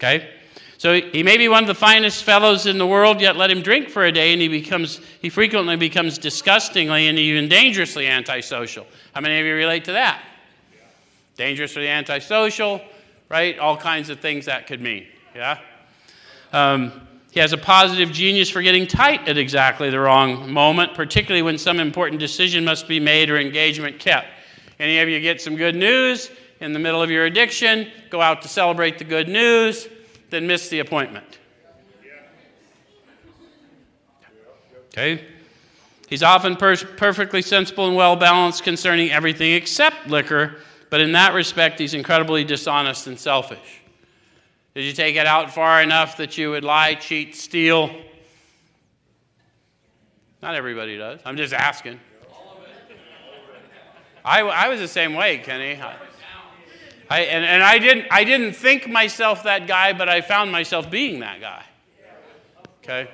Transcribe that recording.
Okay? So he may be one of the finest fellows in the world, yet let him drink for a day and he becomes he frequently becomes disgustingly and even dangerously antisocial. How many of you relate to that? Dangerously antisocial, right? All kinds of things that could mean. Yeah? Um, he has a positive genius for getting tight at exactly the wrong moment, particularly when some important decision must be made or engagement kept. Any of you get some good news in the middle of your addiction, go out to celebrate the good news, then miss the appointment. Okay? He's often per- perfectly sensible and well balanced concerning everything except liquor, but in that respect, he's incredibly dishonest and selfish. Did you take it out far enough that you would lie, cheat, steal? Not everybody does. I'm just asking. I, I was the same way, Kenny. I, and, and I, didn't, I didn't think myself that guy, but I found myself being that guy. Okay?